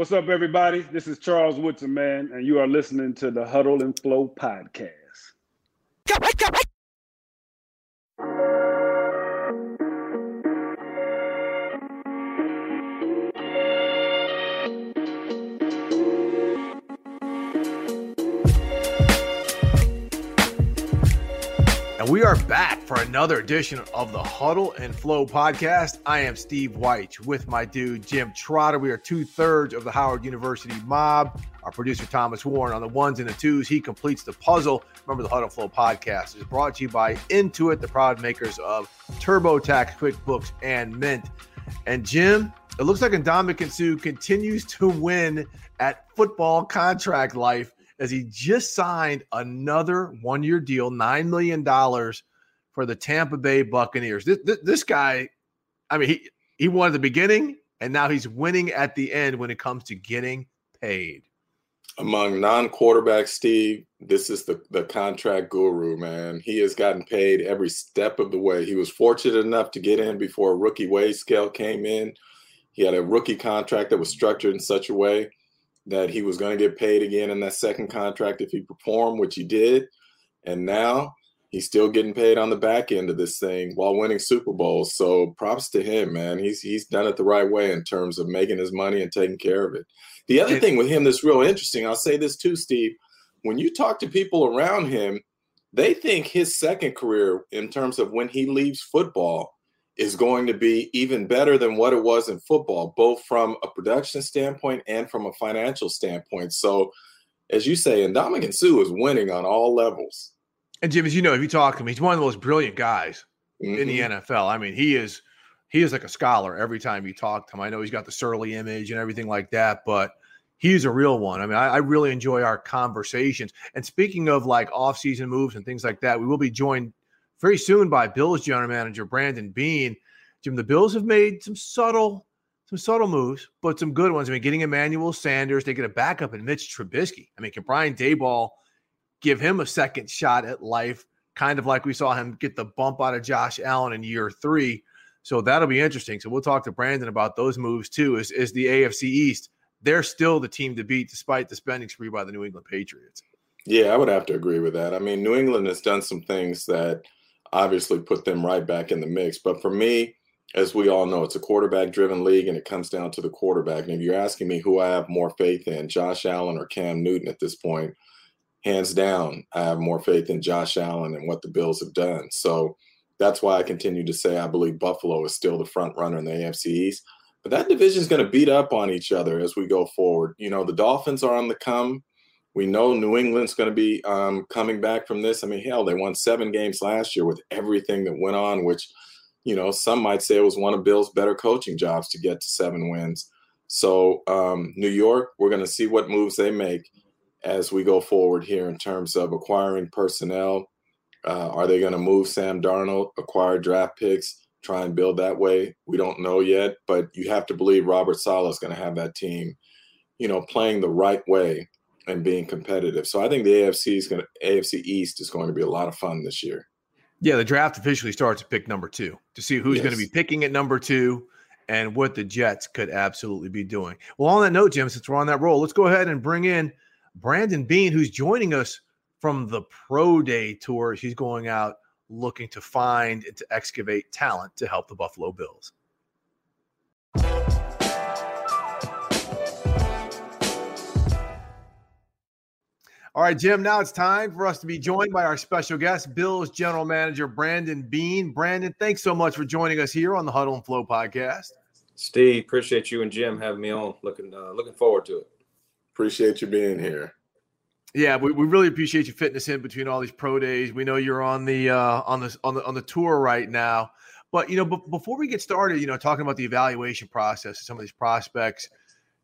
What's up, everybody? This is Charles Woodson, man, and you are listening to the Huddle and Flow podcast. And we are back for another edition of the Huddle and Flow podcast. I am Steve White with my dude Jim Trotter. We are two thirds of the Howard University mob. Our producer Thomas Warren on the ones and the twos. He completes the puzzle. Remember, the Huddle Flow podcast is brought to you by Intuit, the proud makers of TurboTax, QuickBooks, and Mint. And Jim, it looks like Ndamukong Suh continues to win at football contract life as he just signed another one year deal, $9 million for the Tampa Bay Buccaneers. This, this, this, guy, I mean, he, he won at the beginning, and now he's winning at the end when it comes to getting paid. Among non quarterbacks, Steve, this is the, the contract guru, man. He has gotten paid every step of the way. He was fortunate enough to get in before a rookie wage scale came in. He had a rookie contract that was structured in such a way that he was going to get paid again in that second contract if he performed, which he did. And now he's still getting paid on the back end of this thing while winning Super Bowls. So props to him, man. He's he's done it the right way in terms of making his money and taking care of it. The other thing with him that's real interesting, I'll say this too, Steve. When you talk to people around him, they think his second career, in terms of when he leaves football, is going to be even better than what it was in football, both from a production standpoint and from a financial standpoint. So, as you say, Ndamukong Suh is winning on all levels. And Jim, as you know, if you talk to him, he's one of the most brilliant guys mm-hmm. in the mm-hmm. NFL. I mean, he is he is like a scholar every time you talk to him. I know he's got the surly image and everything like that, but he's a real one. I mean, I, I really enjoy our conversations. And speaking of like off-season moves and things like that, we will be joined very soon by Bills general manager Brandon Beane. Jim, the Bills have made some subtle, some subtle moves, but some good ones. I mean, getting Emmanuel Sanders, they get a backup in Mitch Trubisky. I mean, can Brian Daboll give him a second shot at life? Kind of like we saw him get the bump out of Josh Allen in year three. So that'll be interesting. So we'll talk to Brandon about those moves too. Is is the AFC East? They're still the team to beat despite the spending spree by the New England Patriots. Yeah, I would have to agree with that. I mean, New England has done some things that obviously put them right back in the mix. But for me, as we all know, it's a quarterback driven league and it comes down to the quarterback. And if you're asking me who I have more faith in, Josh Allen or Cam Newton at this point, hands down, I have more faith in Josh Allen and what the Bills have done. So that's why I continue to say I believe Buffalo is still the front runner in the AFC East. But that division is going to beat up on each other as we go forward. You know, the Dolphins are on the come. We know New England's going to be um, coming back from this. I mean, hell, they won seven games last year with everything that went on, which you know, some might say it was one of Bill's better coaching jobs to get to seven wins. So, um, New York, we're going to see what moves they make as we go forward here in terms of acquiring personnel. Uh, are they going to move Sam Darnold, acquire draft picks, try and build that way? We don't know yet, but you have to believe Robert Saleh is going to have that team, you know, playing the right way and being competitive. So I think the AFC is going to AFC East is going to be a lot of fun this year. Yeah, the draft officially starts at pick number two to see who's yes. going to be picking at number two and what the Jets could absolutely be doing. Well, on that note, Jim, since we're on that roll, let's go ahead and bring in Brandon Beane, who's joining us from the Pro Day tour. He's going out looking to find and to excavate talent to help the Buffalo Bills. All right, Jim, now it's time for us to be joined by our special guest, Bills General Manager Brandon Beane. Brandon, thanks so much for joining us here on the Huddle and Flow podcast. Steve, appreciate you and Jim having me on. Looking uh, looking forward to it. Appreciate you being here. Yeah, we, we really appreciate you fitting us in between all these pro days. We know you're on the uh, on the on the on the tour right now, but you know, b- before we get started, you know, talking about the evaluation process of some of these prospects,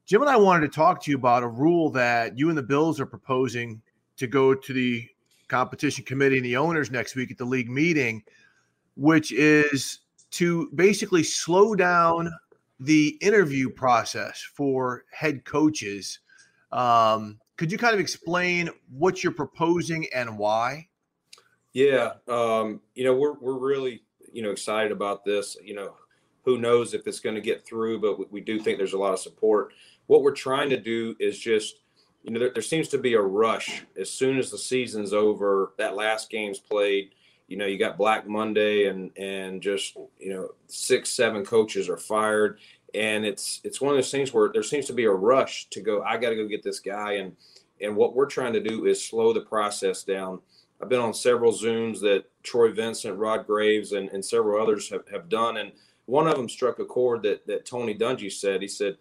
Jim and I wanted to talk to you about a rule that you and the Bills are proposing to go to the competition committee and the owners next week at the league meeting, which is to basically slow down the interview process for head coaches. Um, could you kind of explain what you're proposing and why? Yeah, um, you know, we're we're really you know excited about this. You know, who knows if it's going to get through, but we, we, do think there's a lot of support. What we're trying to do is just, you know, there, there seems to be a rush as soon as the season's over. That last game's played. You know, you got Black Monday, and and just you know, six seven coaches are fired and it's it's one of those things where there seems to be a rush to go i got to go get this guy and and what we're trying to do is slow the process down i've been on several zooms that troy vincent rod graves and, and several others have, have done and one of them struck a chord that that tony dungy said he said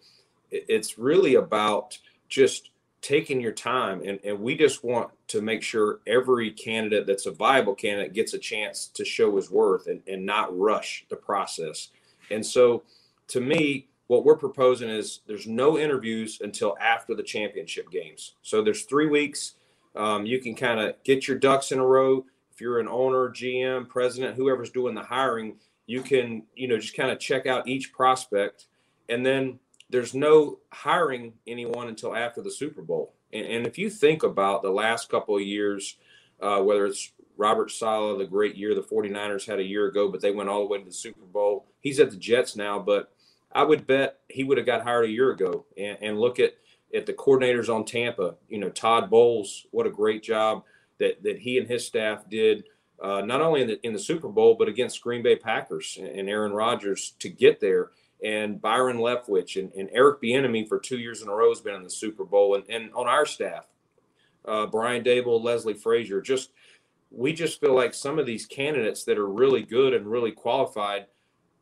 it's really about just taking your time and, and we just want to make sure every candidate that's a viable candidate gets a chance to show his worth and, and not rush the process and so to me, what we're proposing is there's no interviews until after the championship games. So there's three weeks. Um, you can kind of get your ducks in a row. If you're an owner, GM, president, whoever's doing the hiring, you can, you know, just kind of check out each prospect. And then there's no hiring anyone until after the Super Bowl. And, and if you think about the last couple of years, uh, whether it's Robert Saleh, the great year the 49ers had a year ago, but they went all the way to the Super Bowl. He's at the Jets now, but I would bet he would have got hired a year ago. And, and look at at the coordinators on Tampa. You know, Todd Bowles, what a great job that that he and his staff did. Uh, not only in the in the Super Bowl, but against Green Bay Packers and Aaron Rodgers to get there, and Byron Leftwich and, and Eric Bieniemy for two years in a row has been in the Super Bowl, and, and on our staff, uh, Brian Daboll, Leslie Frazier. Just we just feel like some of these candidates that are really good and really qualified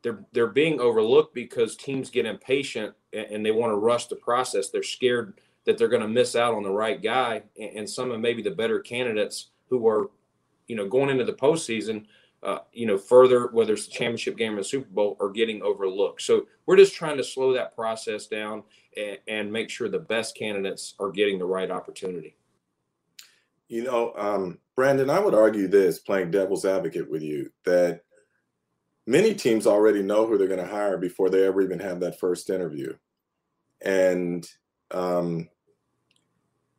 they're they're being overlooked because teams get impatient and, they want to rush the process. They're scared that they're going to miss out on the right guy, and, some of maybe the better candidates who are, you know, going into the postseason, uh, you know, further whether it's the championship game or the Super Bowl, are getting overlooked. So we're just trying to slow that process down and, and make sure the best candidates are getting the right opportunity. You know, um, Brandon, I would argue this, playing devil's advocate with you, that many teams already know who they're going to hire before they ever even have that first interview. And um,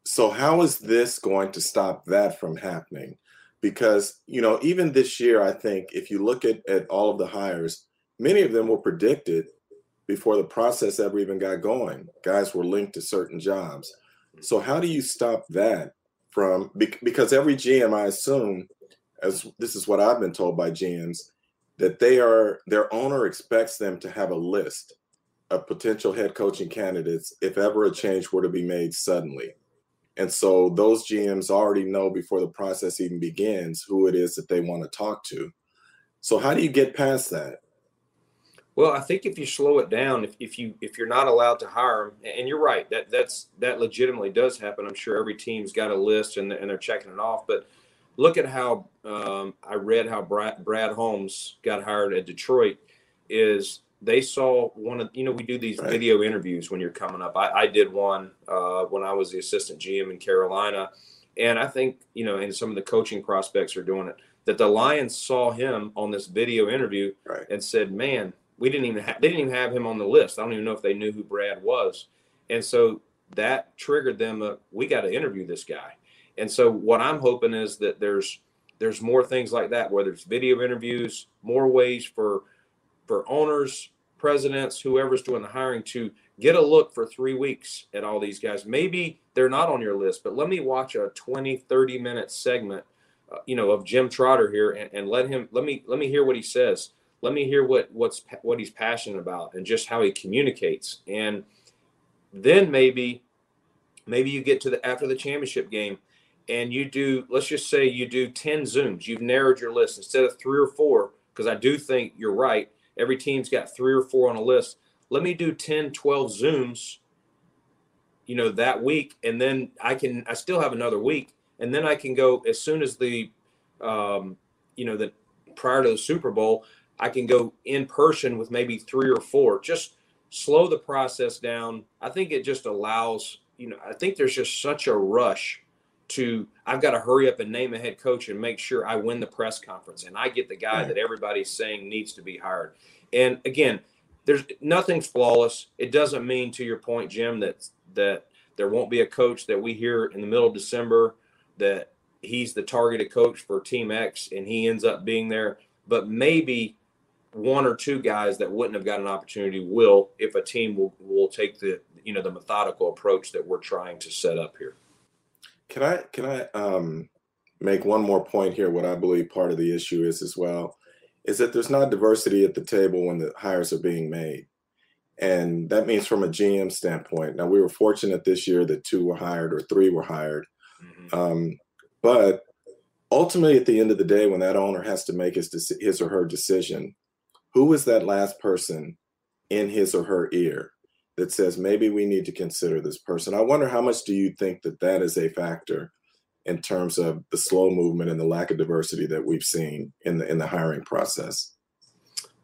so, how is this going to stop that from happening? Because, you know, even this year, I think if you look at, at all of the hires, many of them were predicted before the process ever even got going. Guys were linked to certain jobs. So, how do you stop that from? Because every GM, I assume, as this is what I've been told by GMs, that they are their owner expects them to have a list of potential head coaching candidates if ever a change were to be made suddenly. And so those GMs already know before the process even begins who it is that they want to talk to. So how do you get past that? Well, I think if you slow it down, if, if you if you're not allowed to hire them, and you're right, that that's that legitimately does happen. I'm sure every team's got a list and, and they're checking it off. But look at how um, I read how Brad, Brad Holmes got hired at Detroit. Is they saw one of you know we do these right. video interviews when you're coming up. I, I did one uh, when I was the assistant GM in Carolina, and I think you know, and some of the coaching prospects are doing it. That the Lions saw him on this video interview right. and said, "Man, we didn't even have, they didn't even have him on the list. I don't even know if they knew who Brad was." And so that triggered them. Uh, we got to interview this guy. And so what I'm hoping is that there's there's more things like that, whether it's video interviews, more ways for for owners, presidents, whoever's doing the hiring to get a look for three weeks at all these guys. Maybe they're not on your list, but let me watch a 20, 30 minute segment, uh, you know, of Jim Trotter here and, and let him, let me, let me hear what he says. Let me hear what, what's, what he's passionate about and just how he communicates. And then maybe, maybe you get to the, after the championship game and you do, let's just say you do 10 Zooms, you've narrowed your list instead of three or four, because I do think you're right. Every team's got three or four on a list. Let me do 10, 12 Zooms, you know, that week. And then I can, I still have another week. And then I can go as soon as the, um, you know, the prior to the Super Bowl, I can go in person with maybe three or four. Just slow the process down. I think it just allows, you know, I think there's just such a rush to I've got to hurry up and name a head coach and make sure I win the press conference and I get the guy that everybody's saying needs to be hired. And again, there's nothing's flawless. It doesn't mean to your point, Jim, that that there won't be a coach that we hear in the middle of December that he's the targeted coach for Team X and he ends up being there. But maybe one or two guys that wouldn't have got an opportunity will if a team will will take the you know the methodical approach that we're trying to set up here. Can I can I um, make one more point here? What I believe part of the issue is as well is that there's not diversity at the table when the hires are being made, and that means from a GM standpoint. Now we were fortunate this year that two were hired or three were hired, mm-hmm. um, but ultimately at the end of the day, when that owner has to make his his or her decision, who is that last person in his or her ear? That says maybe we need to consider this person. I wonder how much do you think that that is a factor in terms of the slow movement and the lack of diversity that we've seen in the in the hiring process?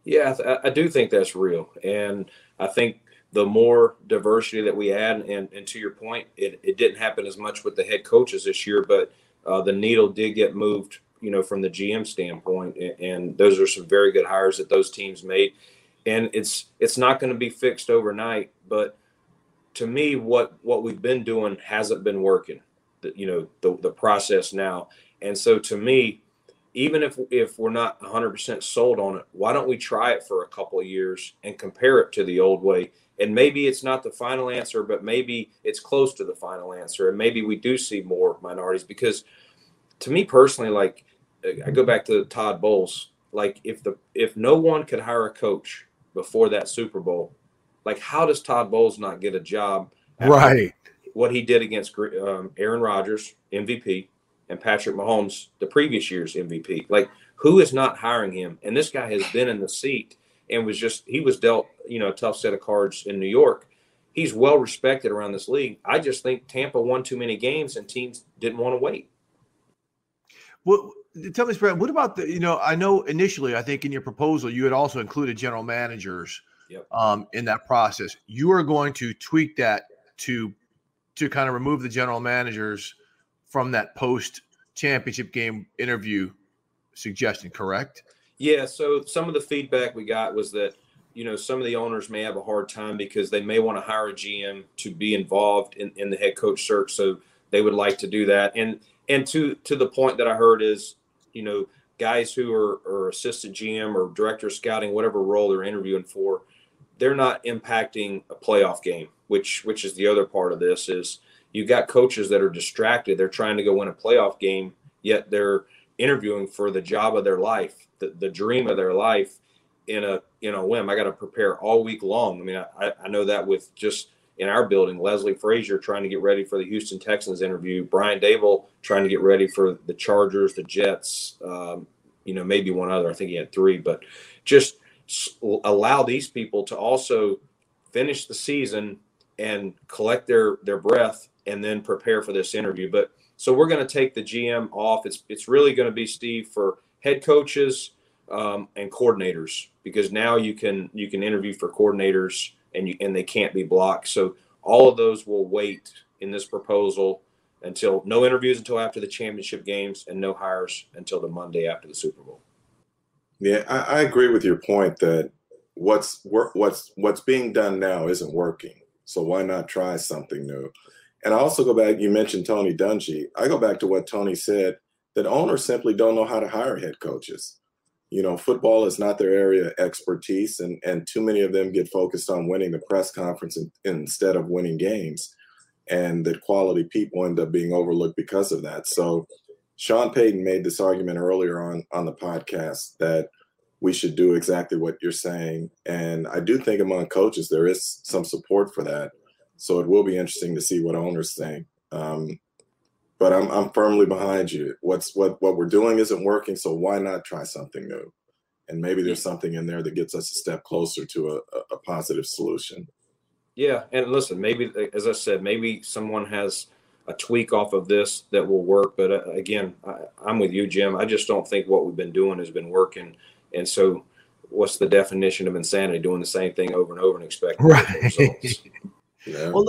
Yeah, I, I do think that's real, and I think the more diversity that we add, and, and to your point, it, it didn't happen as much with the head coaches this year, but uh, the needle did get moved, you know, from the GM standpoint, and, and those are some very good hires that those teams made and it's it's not going to be fixed overnight but to me what what we've been doing hasn't been working the, you know the, the process now. And so to me even if if we're not 100% sold on it why don't we try it for a couple of years and compare it to the old way? And maybe it's not the final answer but maybe it's close to the final answer and maybe we do see more minorities because to me personally like i go back to todd bowles like if the if no one could hire a coach before that Super Bowl. Like, how does Todd Bowles not get a job? Right. What he did against um, Aaron Rodgers, MVP, and Patrick Mahomes, the previous year's MVP. Like, who is not hiring him? And this guy has been in the seat and was just, he was dealt, you know, a tough set of cards in New York. He's well respected around this league. I just think Tampa won too many games and teams didn't want to wait. Well, tell me, Brad, what about the, you know, I know initially, I think in your proposal, you had also included general managers yep. um, in that process. You are going to tweak that to, to kind of remove the general managers from that post championship game interview suggestion, correct? Yeah. So some of the feedback we got was that, you know, some of the owners may have a hard time because they may want to hire a GM to be involved in, in the head coach search. So they would like to do that. And, and to to the point that I heard is you know, guys who are, are assistant GM or director of scouting, whatever role they're interviewing for, they're not impacting a playoff game, which which is the other part of this is you've got coaches that are distracted. They're trying to go win a playoff game, yet they're interviewing for the job of their life, the, the dream of their life in a in a whim. I got to prepare all week long. I mean, I, I know that with just in our building, Leslie Frazier trying to get ready for the Houston Texans interview, Brian Daboll trying to get ready for the Chargers, the Jets, um, you know, maybe one other. I think he had three, but just allow these people to also finish the season and collect their their breath and then prepare for this interview. But So we're going to take the GM off. It's it's really going to be Steve for head coaches um, and coordinators because now you can you can interview for coordinators and you and they can't be blocked. So all of those will wait in this proposal until no interviews until after the championship games and no hires until the Monday after the Super Bowl. Yeah, I, I agree with your point that what's what's what's being done now isn't working. So why not try something new? And I also go back. You mentioned Tony Dungy. I go back to what Tony said that owners simply don't know how to hire head coaches. You know, football is not their area of expertise, and and too many of them get focused on winning the press conference in, instead of winning games, and that quality people end up being overlooked because of that. So Sean Payton made this argument earlier on on the podcast that we should do exactly what you're saying, and I do think among coaches there is some support for that. So it will be interesting to see what owners think. Um, but I'm I'm firmly behind you. What's what what we're doing isn't working, so why not try something new? And maybe there's something in there that gets us a step closer to a, a positive solution. Yeah, and listen, maybe as I said, maybe someone has a tweak off of this that will work. But uh, again, I, I'm with you, Jim. I just don't think what we've been doing has been working. And so, what's the definition of insanity? Doing the same thing over and over and expecting right. results. Yeah. Well,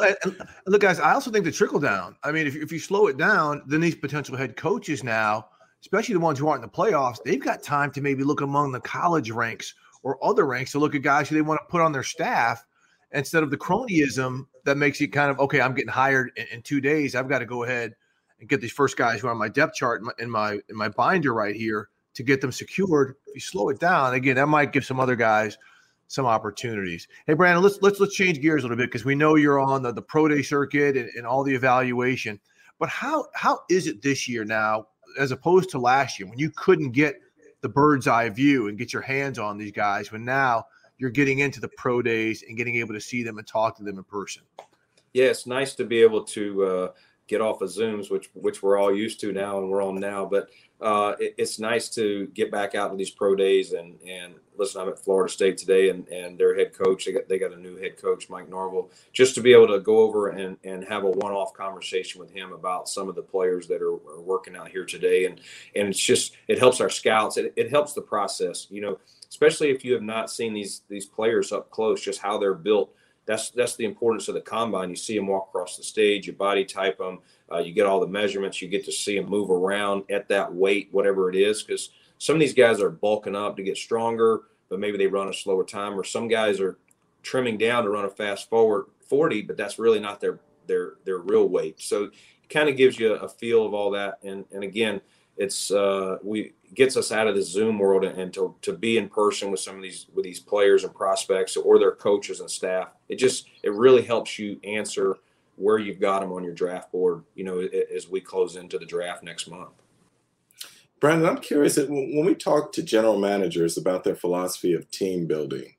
look, guys, I also think the trickle down. I mean, if, if you slow it down, then these potential head coaches now, especially the ones who aren't in the playoffs, they've got time to maybe look among the college ranks or other ranks to look at guys who they want to put on their staff instead of the cronyism that makes you kind of okay. I'm getting hired in, in two days. I've got to go ahead and get these first guys who are on my depth chart in my, in my in my binder right here to get them secured. If you slow it down again, that might give some other guys some opportunities. Hey, Brandon, let's let's let's change gears a little bit because we know you're on the, the pro day circuit and, and all the evaluation. But how how is it this year now as opposed to last year when you couldn't get the bird's eye view and get your hands on these guys when now you're getting into the pro days and getting able to see them and talk to them in person. Yeah, it's nice to be able to uh, get off of Zooms, which which we're all used to now and we're on now. But uh, it, it's nice to get back out to these pro days and and listen. I'm at Florida State today, and and their head coach they got they got a new head coach, Mike Norvell, just to be able to go over and and have a one off conversation with him about some of the players that are, are, working out here today, and and it's just it helps our scouts. It, it helps the process, you know especially if you have not seen these these players up close, just how they're built. That's that's the importance of the combine. You see them walk across the stage, you body type them, uh, you get all the measurements, you get to see them move around at that weight, whatever it is. Because some of these guys are bulking up to get stronger, but maybe they run a slower time, or some guys are trimming down to run a fast forward 40, but that's really not their their their real weight. So it kind of gives you a feel of all that. And and again, it's uh, we gets us out of the Zoom world and, and, to, to be in person with some of these with these players and prospects or their coaches and staff. It just it really helps you answer where you've got them on your draft board. You know, as we close into the draft next month. Brandon, I'm curious when we talk to general managers about their philosophy of team building.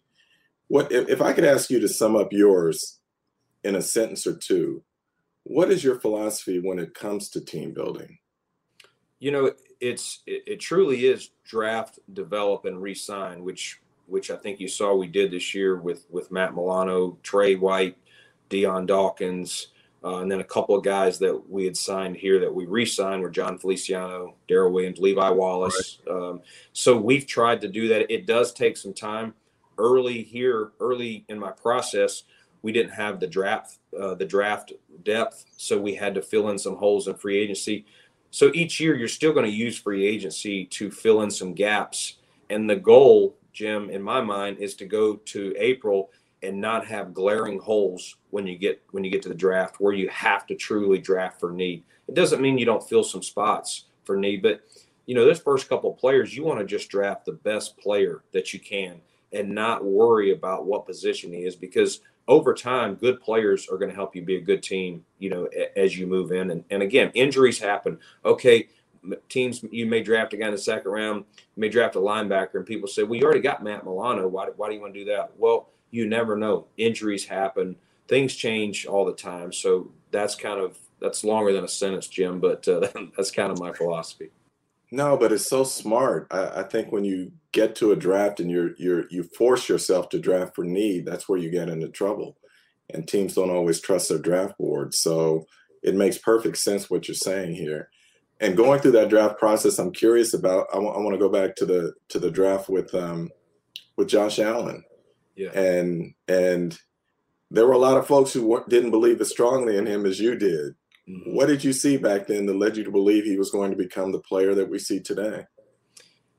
What if, I could ask you to sum up yours in a sentence or two? What is your philosophy when it comes to team building? You know, it's it, it, truly is draft, develop, and resign, which which I think you saw we did this year with with Matt Milano, Trey White, Dion Dawkins, uh, and then a couple of guys that we had signed here that we re-signed were Jon Feliciano, Daryl Williams, Levi Wallace. Right. Um, so we've tried to do that. It does take some time. Early here, early in my process, we didn't have the draft uh, the draft depth, so we had to fill in some holes in free agency so each year, you're still going to use free agency to fill in some gaps. And the goal, Jim, in my mind, is to go to April and not have glaring holes when you get when you get to the draft where you have to truly draft for need. It doesn't mean you don't fill some spots for need, but you know, this first couple players, you want to just draft the best player that you can and not worry about what position he is because over time, good players are going to help you be a good team, you know, as you move in. And, and again, injuries happen. Okay, teams, you may draft a guy in the second round, you may draft a linebacker, and people say, well, you already got Matt Milano. Why, why do you want to do that? Well, you never know. Injuries happen, things change all the time. So that's kind of, that's longer than a sentence, Jim, but uh, that's kind of my philosophy. No, but it's so smart. I, I, think when you get to a draft and you're you're you force yourself to draft for need, that's where you get into trouble. And teams don't always trust their draft board. So it makes perfect sense what you're saying here. And going through that draft process, I'm curious about. I, w- I want to go back to the to the draft with um, with Josh Allen. Yeah. And and there were a lot of folks who didn't believe as strongly in him as you did. Mm-hmm. What did you see back then that led you to believe he was going to become the player that we see today?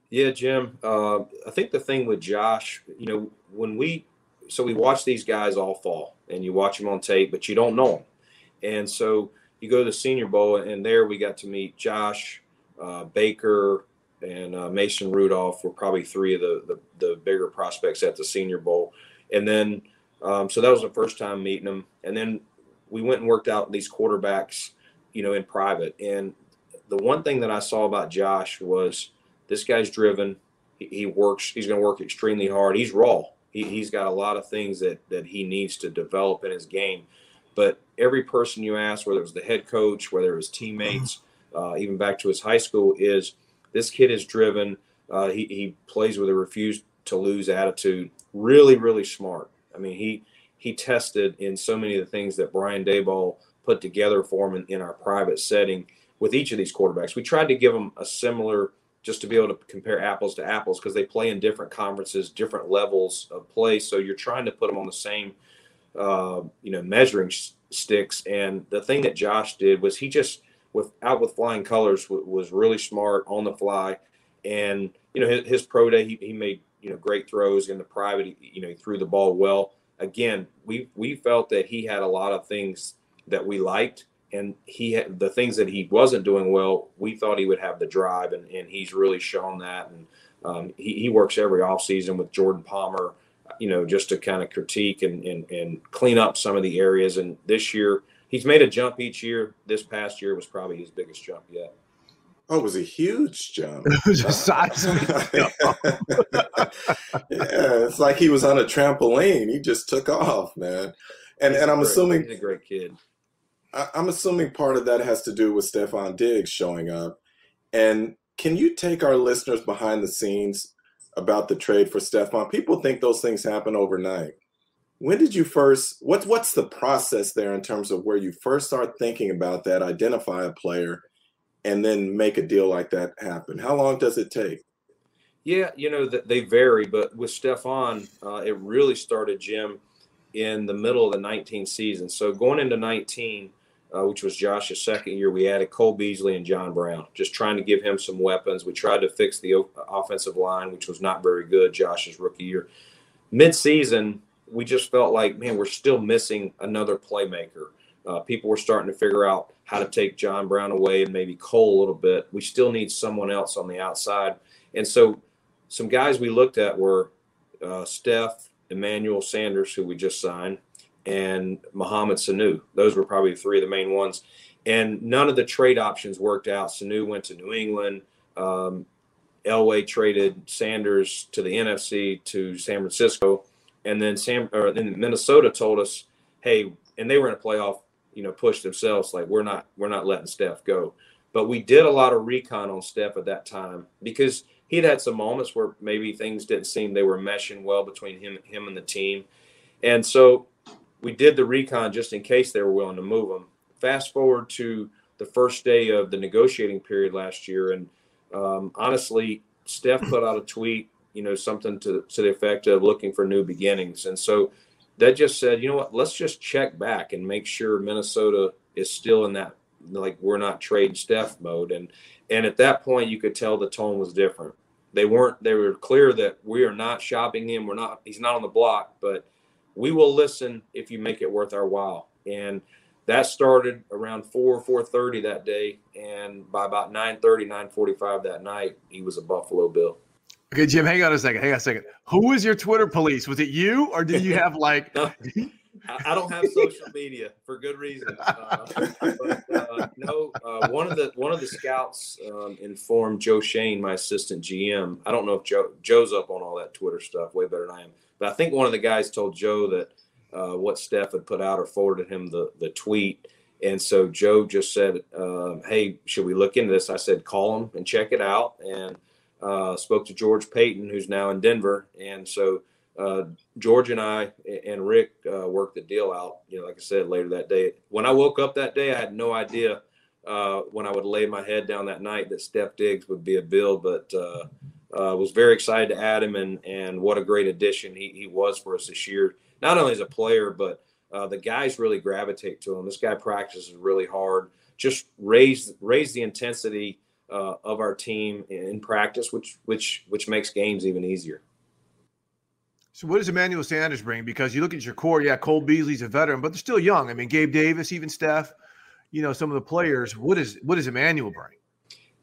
Yeah, Jim. Uh, I think the thing with Josh, you know, when we so we watch these guys all fall, and you watch them on tape, but you don't know them, and so you go to the Senior Bowl, and there we got to meet Josh uh, Baker and uh, Mason Rudolph were probably three of the, the, the bigger prospects at the Senior Bowl, and then um, so that was the first time meeting them, and then we went and worked out these quarterbacks, you know, in private, and the one thing that I saw about Josh was this guy's driven. He, he works. He's going to work extremely hard. He's raw. He, he's got a lot of things that that he needs to develop in his game. But every person you ask, whether it was the head coach, whether it was teammates, uh, even back to his high school, is this kid is driven. Uh, he, he plays with a refuse to lose attitude. Really, really smart. I mean, he he tested in so many of the things that Brian Daboll put together for him in, in our private setting with each of these quarterbacks. We tried to give them a similar just to be able to compare apples to apples because they play in different conferences, different levels of play. So you're trying to put them on the same, uh, you know, measuring sticks. And the thing that Josh did was he just, with out with flying colors, w- was really smart on the fly. And you know, his, his pro day, he, he made you know great throws in the private. You know, he threw the ball well. Again, we we felt that he had a lot of things that we liked and he had the things that he wasn't doing well. We thought he would have the drive, and, and he's really shown that. And um, he, he works every offseason with Jordan Palmer, you know, just to kind of critique and, and and clean up some of the areas. And this year, he's made a jump each year. This past year was probably his biggest jump yet. Oh, it was a huge jump. it was a seismic jump. yeah, it's like he was on a trampoline. He just took off, man. And he's and I'm great, assuming he's a great kid. I'm assuming part of that has to do with Stefon Diggs showing up. And can you take our listeners behind the scenes about the trade for Stefon? People think those things happen overnight. When did you first what's what's the process there in terms of where you first start thinking about that, identify a player, and then make a deal like that happen? How long does it take? Yeah, you know that they vary, but with Stefon, uh, it really started Jim in the middle of the 19 season. So going into 19, uh, which was Josh's second year, we added Cole Beasley and John Brown, just trying to give him some weapons. We tried to fix the offensive line, which was not very good Josh's rookie year. Mid-season, we just felt like, man, we're still missing another playmaker. Uh, people were starting to figure out how to take John Brown away and maybe Cole a little bit. We still need someone else on the outside. And so some guys we looked at were uh, Steph, Emmanuel Sanders, who we just signed, and Mohamed Sanu. Those were probably three of the main ones. And none of the trade options worked out. Sanu went to New England. Um, Elway traded Sanders to the NFC to San Francisco, and then Sam or then Minnesota told us, "Hey," and they were in a playoff, you know, push themselves. Like we're not we're not letting Steph go. But we did a lot of recon on Steph at that time because he'd had some moments where maybe things didn't seem they were meshing well between him him and the team, and so we did the recon just in case they were willing to move him. Fast forward to the first day of the negotiating period last year, and um, honestly, Steph put out a tweet, you know, something to to the effect of looking for new beginnings, and so that just said, you know what, let's just check back and make sure Minnesota is still in that like we're not trade Steph mode, and and at that point you could tell the tone was different. They weren't. They were clear that we are not shopping him. We're not. He's not on the block, but we will listen if you make it worth our while. And that started around 4 4.30 that day and by about 9.30 9.45 that night he was a buffalo bill okay jim hang on a second hang on a second who was your twitter police was it you or did you have like I don't have social media for good reason uh, but, uh, no uh, one of the one of the scouts um, informed joe Schoen, my assistant gm i don't know if joe joe's up on all that twitter stuff way better than i am but I think one of the guys told Joe that uh, what Steph had put out or forwarded him the the tweet. And so Joe just said, uh, "Hey, should we look into this?" I said, "Call him and check it out." And uh, spoke to George Paton, who's now in Denver. And so uh, George and I and Rick uh, worked the deal out. You know, like I said, later that day. When I woke up that day, I had no idea uh, when I would lay my head down that night that Steph Diggs would be a Bill, but uh, uh, was very excited to add him, and and what a great addition he, he was for us this year. Not only as a player, but the guys really gravitate to him. This guy practices really hard. Just raise raise the intensity uh, of our team in practice, which which which makes games even easier. So what does Emmanuel Sanders bring? Because you look at your core, yeah, Cole Beasley's a veteran, but they're still young. I mean, Gabe Davis, even Steph, you know, some of the players. What is what does Emmanuel bring?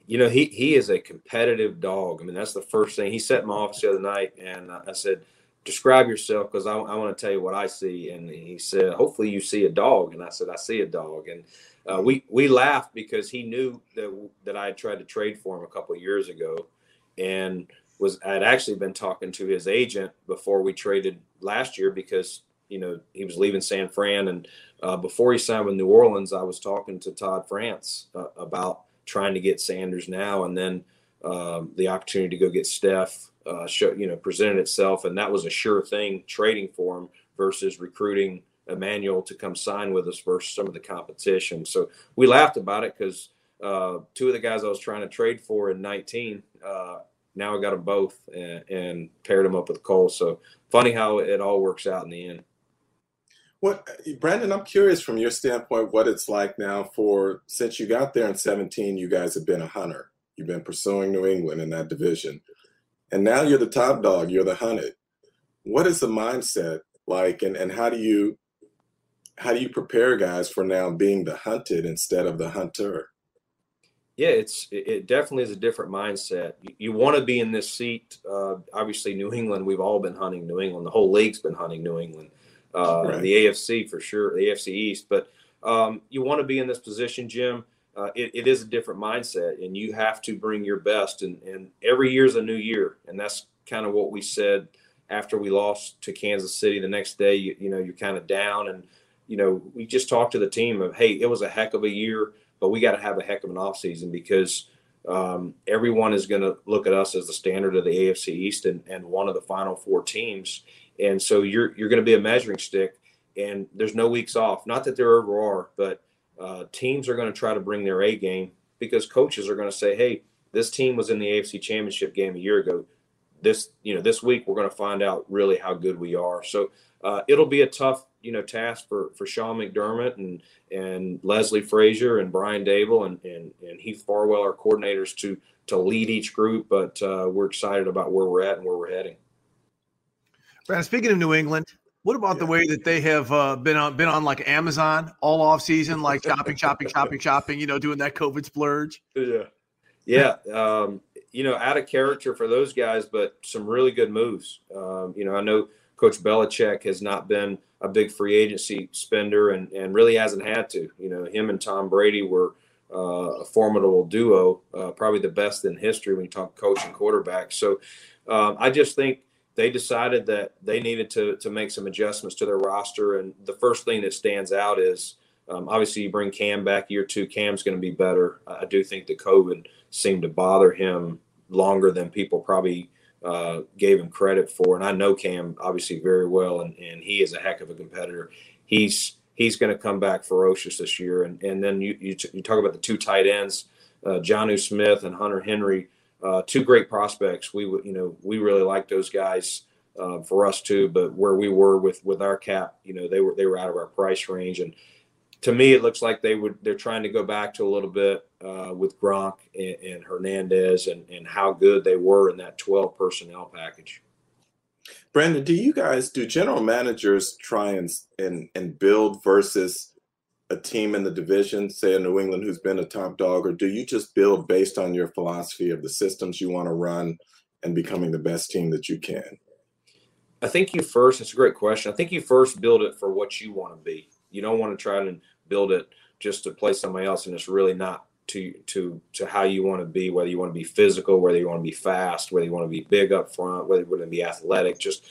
You know, he he is a competitive dog. I mean, that's the first thing. He set in my office the other night, and I said, "Describe yourself," because I, I want to tell you what I see. And he said, "Hopefully, you see a dog." And I said, "I see a dog." And uh, we we laughed because he knew that that I had tried to trade for him a couple years ago, and was I had actually been talking to his agent before we traded last year because you know he was leaving San Fran, and uh, before he signed with New Orleans, I was talking to Todd France uh, about trying to get Sanders now, and then um, the opportunity to go get Steph, uh, show, you know, presented itself, and that was a sure thing trading for him versus recruiting Emmanuel to come sign with us versus some of the competition. So we laughed about it because uh, two of the guys I was trying to trade for in 19 uh, now I got them both and, and paired them up with Cole. So funny how it all works out in the end. What, Brandon? I'm curious from your standpoint, what it's like now for since you got there in 17, you guys have been a hunter. You've been pursuing New England in that division, and now you're the top dog. You're the hunted. What is the mindset like, and, and how do you how do you prepare guys for now being the hunted instead of the hunter? yeah, it's it definitely is a different mindset. You, you want to be in this seat. Uh, obviously, New England. We've all been hunting New England. The whole league's been hunting New England. Uh, right. The AFC for sure, the AFC East. But um, you want to be in this position, Jim. Uh, it, it is a different mindset, and you have to bring your best. And, and every year is a new year, and that's kind of what we said after we lost to Kansas City. The next day, you, you know, you're kind of down, and you know, we just talked to the team of, hey, it was a heck of a year but we got to have a heck of an offseason because um, everyone is going to look at us as the standard of the AFC East and, and one of the final four teams. And so you're you're going to be a measuring stick, and there's no weeks off. Not that there ever are, but uh, teams are going to try to bring their A game because coaches are going to say, "Hey, this team was in the AFC Championship game a year ago. This you know this week we're going to find out really how good we are." So uh, it'll be a tough you know task for for Sean McDermott and and Leslie Frazier and Brian Daboll and and, and Heath Farwell, our coordinators, to to lead each group. But uh, we're excited about where we're at and where we're heading. Brad, speaking of New England, what about yeah. the way that they have uh, been on been on like Amazon all off season, like shopping, shopping, shopping, shopping? You know, doing that COVID splurge. Yeah, yeah. Um, you know, out of character for those guys, but some really good moves. Um, you know, I know Coach Belichick has not been a big free agency spender and, and really hasn't had to. You know, him and Tom Brady were uh, a formidable duo, uh, probably the best in history when you talk coach and quarterback. So um, I just think they decided that they needed to, to make some adjustments to their roster. And the first thing that stands out is um, obviously you bring Cam back year two, Cam's going to be better. I do think the COVID seemed to bother him longer than people probably – uh, gave him credit for. And I know Cam obviously very well, and, and he is a heck of a competitor. He's he's going to come back ferocious this year. And and then you you, t- you talk about the two tight ends, uh, Jonnu Smith and Hunter Henry, uh, two great prospects. We you know we really like those guys. Uh, for us too, but where we were with with our cap, you know, they were they were out of our price range, and to me, it looks like they would they're trying to go back to a little bit uh, with Gronk and, and Hernandez and, and how good they were in that 12 personnel package. Brandon, do you guys do general managers try and and and build versus a team in the division, say a New England who's been a top dog, or do you just build based on your philosophy of the systems you want to run and becoming the best team that you can? I think you first, it's a great question. I think you first build it for what you want to be. You don't want to try to build it just to play somebody else, and it's really not to to to how you want to be. Whether you want to be physical, whether you want to be fast, whether you want to be big up front, whether you want to be athletic, just.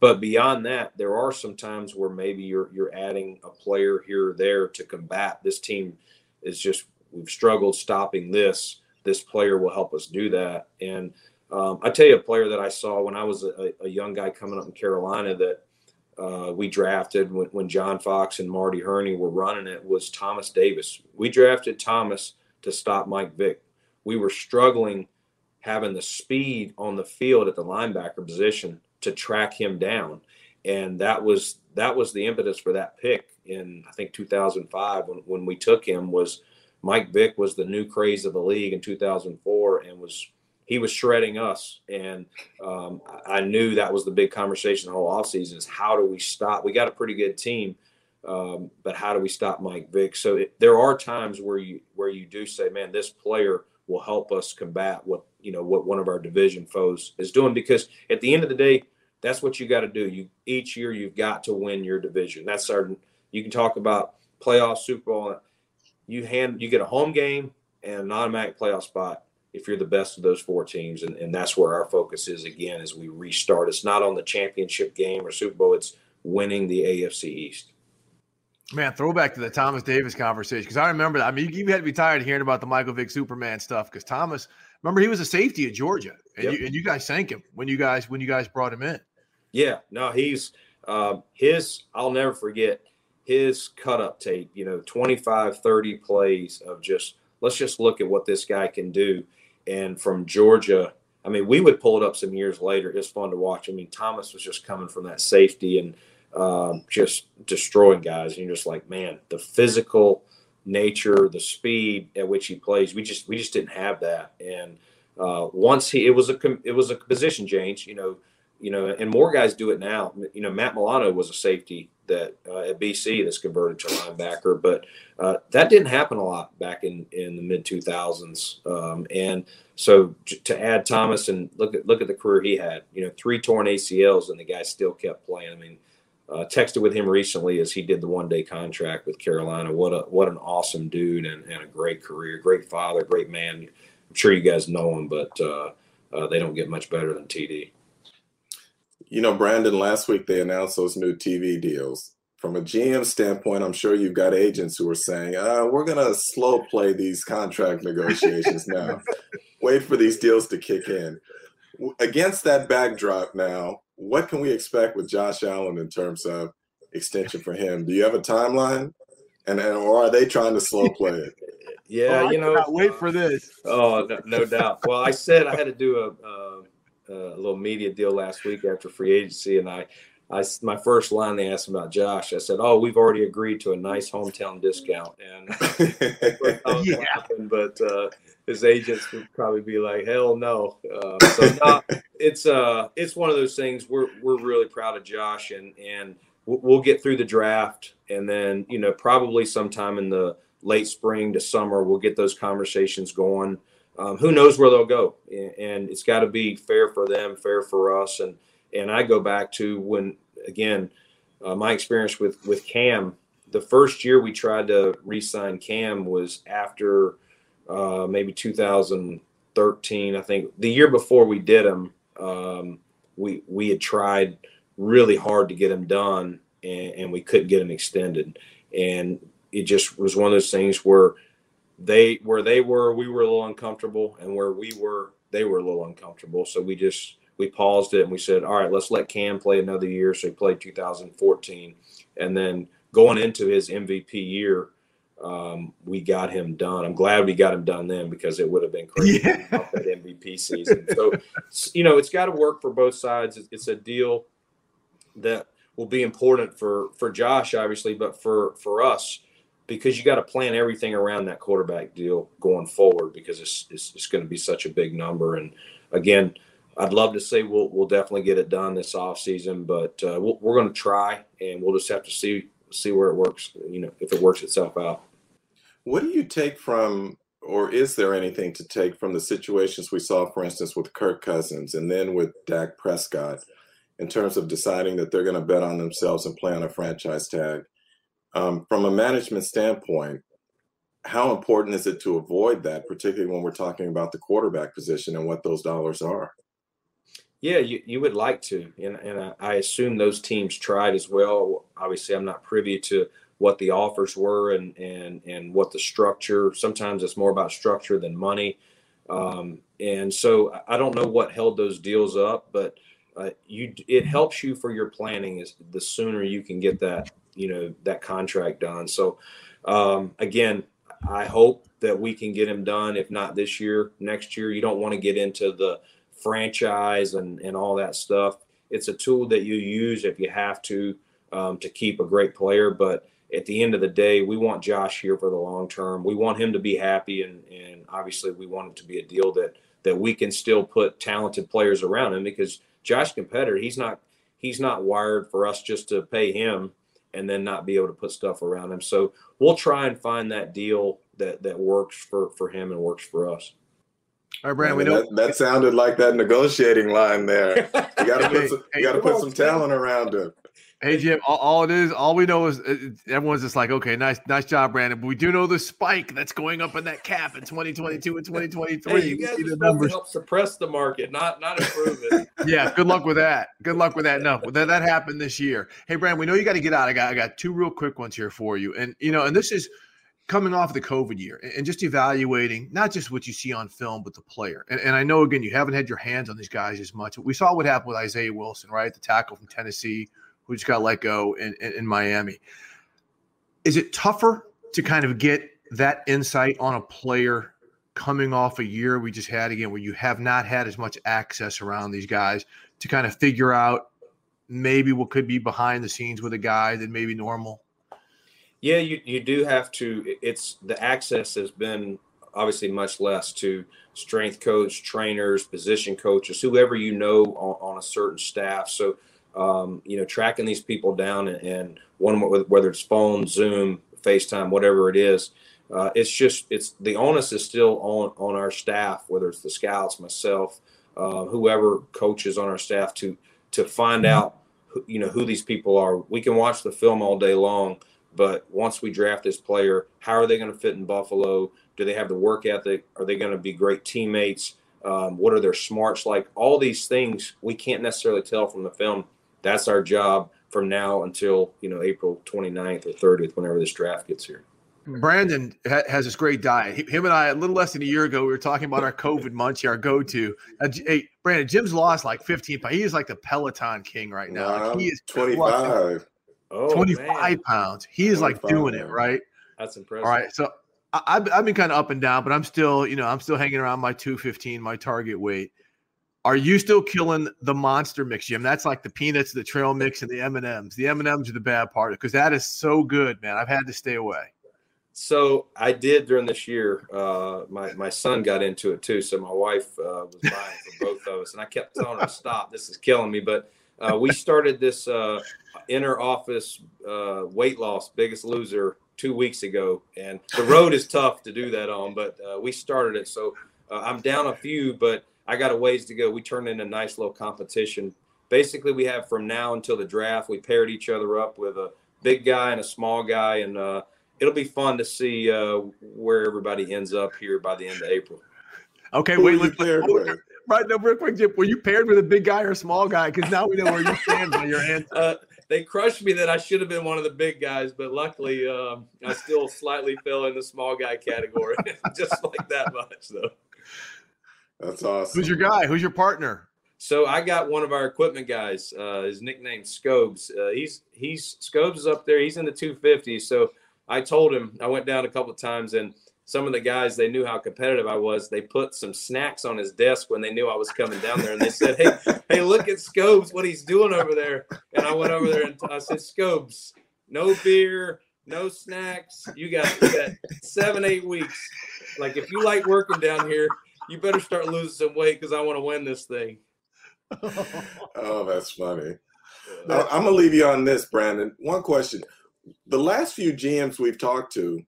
But beyond that, there are some times where maybe you're you're adding a player here or there to combat this team. Is just we've struggled stopping this. This player will help us do that, and Um, I tell you, a player that I saw when I was a, a young guy coming up in Carolina that uh, we drafted when, when John Fox and Marty Hurney were running it was Thomas Davis. We drafted Thomas to stop Mike Vick. We were struggling having the speed on the field at the linebacker position to track him down, and that was that was the impetus for that pick in I think 2005 when, when we took him was Mike Vick was the new craze of the league in 2004 and was he was shredding us. And um, I knew that was the big conversation the whole offseason is how do we stop? We got a pretty good team, um, but how do we stop Mike Vick? So it, there are times where you where you do say, man, this player will help us combat what you know what one of our division foes is doing because at the end of the day that's what you got to do you each year you've got to win your division that's certain you can talk about playoff super bowl you hand you get a home game and an automatic playoff spot if you're the best of those four teams. And, and that's where our focus is again as we restart. It's not on the championship game or Super Bowl, it's winning the AFC East. Man, throwback to the Thomas Davis conversation because I remember that. I mean, you, you, had to be tired of hearing about the Michael Vick Superman stuff because Thomas, remember, he was a safety at Georgia, and, yep. you, and you guys sank him when you guys when you guys brought him in. Yeah, no, he's um, his. I'll never forget his cut up tape. You know, 25, 30 plays of just let's just look at what this guy can do and from Georgia. I mean, we would pull it up some years later. It's fun to watch. I mean, Thomas was just coming from that safety and um, just destroying guys. And you're just like, man, the physical nature, the speed at which he plays, we just we just didn't have that. And uh, once he, it was a it was a position change. You know, you know, and more guys do it now. You know, Matt Milano was a safety that uh, at BC that's converted to linebacker, but uh, that didn't happen a lot back in in the mid 2000s. Um, and so to add Thomas and look at look at the career he had, you know, three torn ACLs and the guy still kept playing. I mean, uh, texted with him recently as he did the one day contract with Carolina. What a what an awesome dude and, and a great career, great father, great man. I'm sure you guys know him, but uh, uh, they don't get much better than TD. You know, Brandon, last week they announced those new TV deals. From a GM standpoint, I'm sure you've got agents who are saying, uh, we're going to slow play these contract negotiations now. Wait for these deals to kick in. Against that backdrop now, what can we expect with Josh Allen in terms of extension for him? Do you have a timeline? And, and or are they trying to slow play it? Yeah, oh, you know, wait for this. Oh, no, no, doubt. Well, I said I had to do a, uh, a little media deal last week after free agency, and I, I my first line they asked about Josh. I said, "Oh, we've already agreed to a nice hometown discount," and yeah. happen, but uh, his agents would probably be like, "Hell no!" Uh, so no, it's uh, it's one of those things. We're we're really proud of Josh, and and we'll get through the draft, and then you know probably sometime in the late spring to summer we'll get those conversations going um, who knows where they'll go? And it's got to be fair for them, fair for us. And and I go back to when again uh, my experience with with Cam. The first year we tried to re-sign Cam was after uh, maybe 2013. I think the year before we did him, um, we we had tried really hard to get him done, and, and we couldn't get him extended. And it just was one of those things where they where they were, we were a little uncomfortable, and where we were, they were a little uncomfortable. So we just we paused it and we said, all right, let's let Cam play another year. So he played 2014, and then going into his MVP year, um, we got him done. I'm glad we got him done then because it would have been crazy yeah. that MVP season. So you know, it's got to work for both sides. It's a deal that will be important for for Josh, obviously, but for for us because you got to plan everything around that quarterback deal going forward because it's, it's, it's going to be such a big number. And again, I'd love to say we'll, we'll definitely get it done this off season, but uh, we we are going to try and we'll just have to see, see where it works, you know, if it works itself out. What do you take from, or is there anything to take from the situations we saw, for instance, with Kirk Cousins and then with Dak Prescott in terms of deciding that they're going to bet on themselves and play on a franchise tag? Um, from a management standpoint, how important is it to avoid that, particularly when we're talking about the quarterback position and what those dollars are? Yeah, you, you would like to. And, and I assume those teams tried as well. Obviously, I'm not privy to what the offers were and, and, and what the structure. Sometimes it's more about structure than money. Um, and so I don't know what held those deals up, but uh, you it helps you for your planning is the sooner you can get that you know that contract done. So um, again, I hope that we can get him done. If not this year, next year. You don't want to get into the franchise and and all that stuff. It's a tool that you use if you have to um, to keep a great player, but at the end of the day, we want Josh here for the long term. We want him to be happy, and and obviously we want it to be a deal that that we can still put talented players around him because Josh competitor, he's not he's not wired for us just to pay him and then not be able to put stuff around him. So we'll try and find that deal that that works for for him and works for us. All right, Brandon. We know that, that, sounded like that negotiating line there. You got to put some, you got to put some talent around him. Hey Jim, all, all, it is, all we know is uh, everyone's just like, okay, nice, nice job, Brandon. But we do know the spike that's going up in that cap in 2022 and 2023. Hey, you guys are numbers. to help suppress the market, not not improve it. yeah, good luck with that. Good luck with that. No, that, that happened this year. Hey, Brandon, we know you got to get out. I got I got two real quick ones here for you, and you know, and this is coming off the COVID year and just evaluating not just what you see on film, but the player. And, and I know again you haven't had your hands on these guys as much. We saw what happened with Isaiah Wilson, right? The tackle from Tennessee who just got let go in, in, in Miami. Is it tougher to kind of get that insight on a player coming off a year we just had again where you have not had as much access around these guys to kind of figure out maybe what could be behind the scenes with a guy than maybe normal? Yeah, you, you do have to. It's the access has been obviously much less to strength coach, trainers, position coaches, whoever you know on, on a certain staff. So um, you know, tracking these people down and, and one whether it's phone, Zoom, FaceTime, whatever it is. Uh, it's just it's the onus is still on on our staff, whether it's the scouts, myself, uh, whoever coaches on our staff to to find mm-hmm. out you know who these people are. We can watch the film all day long, but once we draft this player, how are they going to fit in Buffalo? Do they have the work ethic? Are they going to be great teammates? Um, what are their smarts like? All these things we can't necessarily tell from the film that's our job from now until you know April 29th or 30th, whenever this draft gets here. Brandon ha- has this great diet. Him and I, a little less than a year ago, we were talking about our COVID munchie, our go-to. Uh, hey, Brandon, Jim's lost like 15 pounds. He is like the Peloton king right now. Wow, like he is 25. Oh, 25 man. pounds. He is like doing man. it, right? That's impressive. All right. So I, I've, I've been kind of up and down, but I'm still, you know, I'm still hanging around my 215, my target weight. Are you still killing the monster mix, Jim? That's like the peanuts, the trail mix, and the M and M's. The M and M's are the bad part because that is so good, man. I've had to stay away. So I did during this year. Uh, my my son got into it too. So my wife uh, was buying for both of us, and I kept telling her stop. This is killing me. But uh, we started this uh, inner office uh, weight loss, Biggest Loser, two weeks ago, and the road is tough to do that on. But uh, we started it, so I'm down a few, but I got a ways to go. We turned in a nice little competition. Basically, we have from now until the draft, we paired each other up with a big guy and a small guy, and uh, it'll be fun to see uh, where everybody ends up here by the end of April. Okay, Who wait, let's right now, real quick, Jim. Were you paired with a big guy or a small guy? Because now we know where you stand by your hand. They crushed me that I should have been one of the big guys, but luckily, um, I still slightly fell in the small guy category, just like that much, though. That's awesome. Who's your guy? Who's your partner? So I got one of our equipment guys. Uh, his nickname Scobes. Uh, he's he's Scobes is up there. He's in the 250. So I told him I went down a couple of times and some of the guys they knew how competitive I was. They put some snacks on his desk when they knew I was coming down there, and they said, "Hey, hey, look at Scobes, what he's doing over there." And I went over there and I said, "Scobes, no beer, no snacks. You got, you got seven, eight weeks. Like if you like working down here, you better start losing some weight because I want to win this thing. oh, that's funny. I'm gonna leave you on this, Brandon. One question: the last few GMs we've talked to,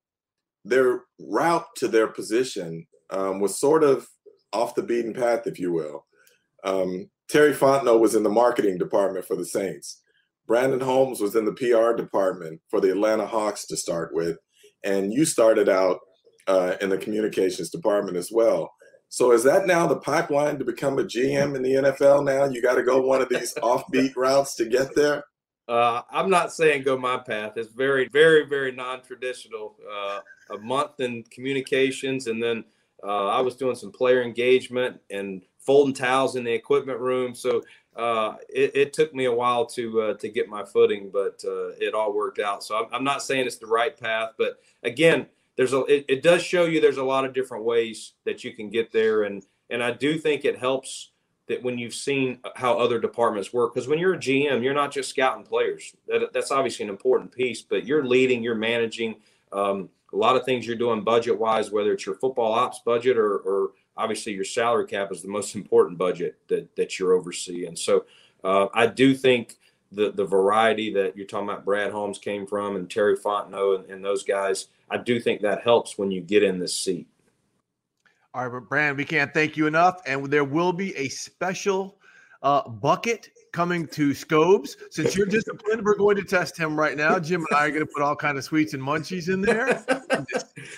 their route to their position um, was sort of off the beaten path, if you will. Um, Terry Fontenot was in the marketing department for the Saints. Brandon Holmes was in the PR department for the Atlanta Hawks to start with, and you started out uh, in the communications department as well. So is that now the pipeline to become a GM in the NFL? Now you got to go one of these offbeat routes to get there. Uh, I'm not saying go my path. It's very, very, very non-traditional. Uh, a month in communications, and then Uh, I was doing some player engagement and folding towels in the equipment room. So uh, it, it, took me a while to uh, to get my footing, but uh, it all worked out. So I'm, I'm, not saying it's the right path, but again, there's a it, it, does show you there's a lot of different ways that you can get there, and and I do think it helps that when you've seen how other departments work, because when you're a GM, you're not just scouting players. That, that's obviously an important piece, but you're leading, you're managing. Um, a lot of things you're doing budget wise, whether it's your football ops budget or, or obviously your salary cap is the most important budget that, that you're overseeing. So uh, I do think the, the variety that you're talking about Brad Holmes came from and Terry Fontenot and, and those guys, I do think that helps when you get in this seat. All right, but Brand, we can't thank you enough. And there will be a special uh, bucket coming to Scobes. Since you're disciplined, we're going to test him right now. Jim and I are going to put all kind of sweets and munchies in there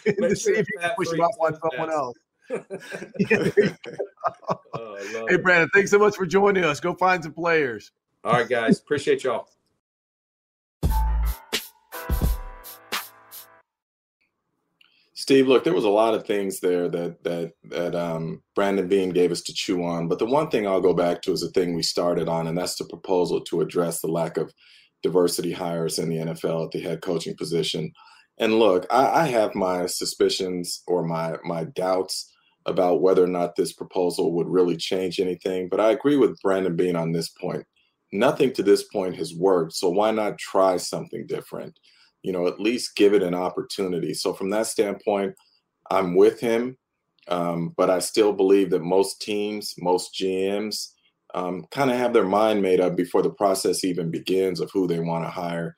to see if you can push him up on someone else. oh, hey, Brandon, thanks so much for joining us. Go find some players. All right, guys. Appreciate y'all. Steve, look, there was a lot of things there that that that um, Brandon Beane gave us to chew on, but the one thing I'll go back to is the thing we started on, and that's the proposal to address the lack of diversity hires in the NFL at the head coaching position. And look, I, I have my suspicions or my my doubts about whether or not this proposal would really change anything. But I agree with Brandon Beane on this point. Nothing to this point has worked. So why not try something different? You know, at least give it an opportunity. So from that standpoint, I'm with him. Um, but I still believe that most teams, most GMs, um, kind of have their mind made up before the process even begins of who they want to hire.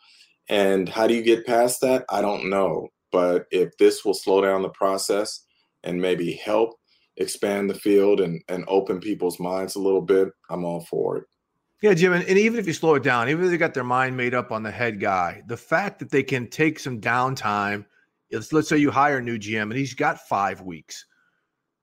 And how do you get past that? I don't know. But if this will slow down the process, and maybe help expand the field and, and open people's minds a little bit, I'm all for it. Yeah, Jim, and, even if you slow it down, even if they got their mind made up on the head guy, the fact that they can take some downtime is let's say you hire a new GM and he's got five weeks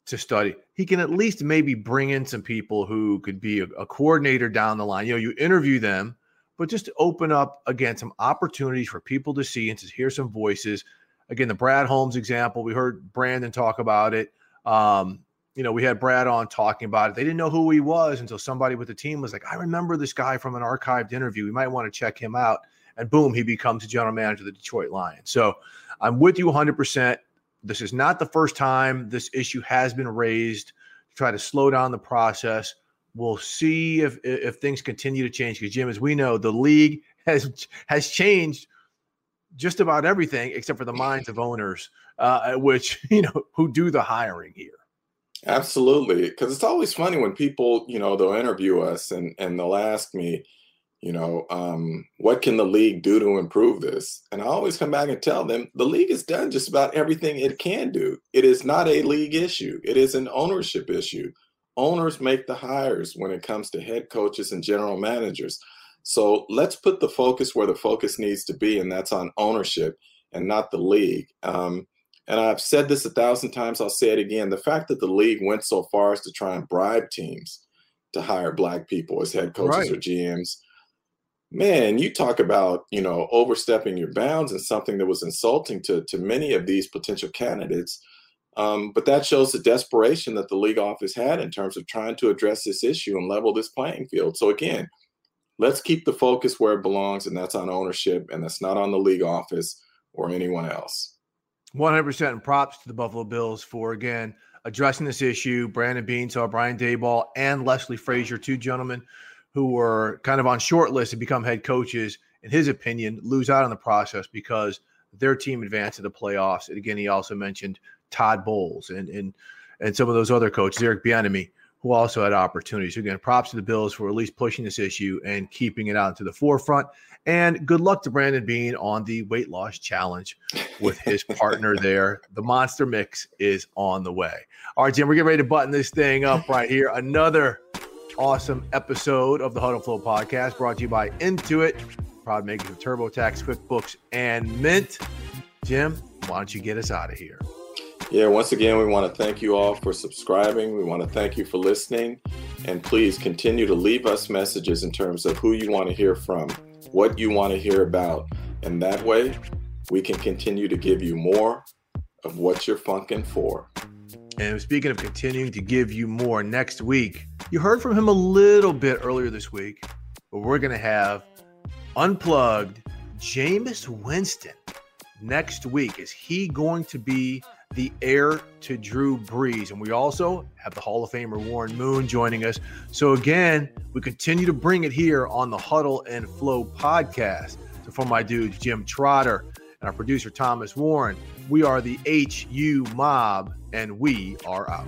to study. He can at least maybe bring in some people who could be a, a coordinator down the line. You know, you interview them, but just open up again some opportunities for people to see and to hear some voices Again, the Brad Holmes example, we heard Brandon talk about it. Um, you know, we had Brad on talking about it. They didn't know who he was until somebody with the team was like, I remember this guy from an archived interview. We might want to check him out. And boom, he becomes the general manager of the Detroit Lions. So I'm with you 100%. This is not the first time this issue has been raised to try to slow down the process. We'll see if if things continue to change because Jim, as we know, the league has has changed just about everything except for the minds of owners, uh, which you know who do the hiring here. Absolutely, because it's always funny when people, you know, they'll interview us and and they'll ask me, you know, um, what can the league do to improve this? And I always come back and tell them the league has done just about everything it can do. It is not a league issue; it is an ownership issue. Owners make the hires when it comes to head coaches and general managers. So let's put the focus where the focus needs to be, and that's on ownership and not the league. Um, and I've said this a thousand times, I'll say it again. The fact that the league went so far as to try and bribe teams to hire black people as head coaches right. or GMs, man, you talk about, you know, overstepping your bounds and something that was insulting to, to many of these potential candidates. Um, but that shows the desperation that the league office had in terms of trying to address this issue and level this playing field. So again, let's keep the focus where it belongs, and that's on ownership, and that's not on the league office or anyone else. 100% and props to the Buffalo Bills for, again, addressing this issue. Brandon Beane saw uh, Brian Daboll and Leslie Frazier, two gentlemen who were kind of on short list to become head coaches, in his opinion, lose out on the process because their team advanced to the playoffs. And again, he also mentioned Todd Bowles and and and some of those other coaches, Eric Bieniemy, who also had opportunities. Again, props to the Bills for at least pushing this issue and keeping it out to the forefront. And good luck to Brandon Beane on the weight loss challenge with his partner there. The monster mix is on the way. All right, Jim, we're getting ready to button this thing up right here. Another awesome episode of the Huddle Flow podcast brought to you by Intuit, proud makers of TurboTax, QuickBooks, and Mint. Jim, why don't you get us out of here? Yeah, once again, we want to thank you all for subscribing. We want to thank you for listening. And please continue to leave us messages in terms of who you want to hear from, what you want to hear about. And that way, we can continue to give you more of what you're funking for. And speaking of continuing to give you more next week, you heard from him a little bit earlier this week, but we're going to have unplugged Jameis Winston next week. Is he going to be the heir to Drew Brees? And we also have the Hall of Famer Warren Moon joining us. So, again, we continue to bring it here on the Huddle and Flow podcast. So, for my dudes, Jim Trotter and our producer, Thomas Warren, we are the HU Mob, and we are out.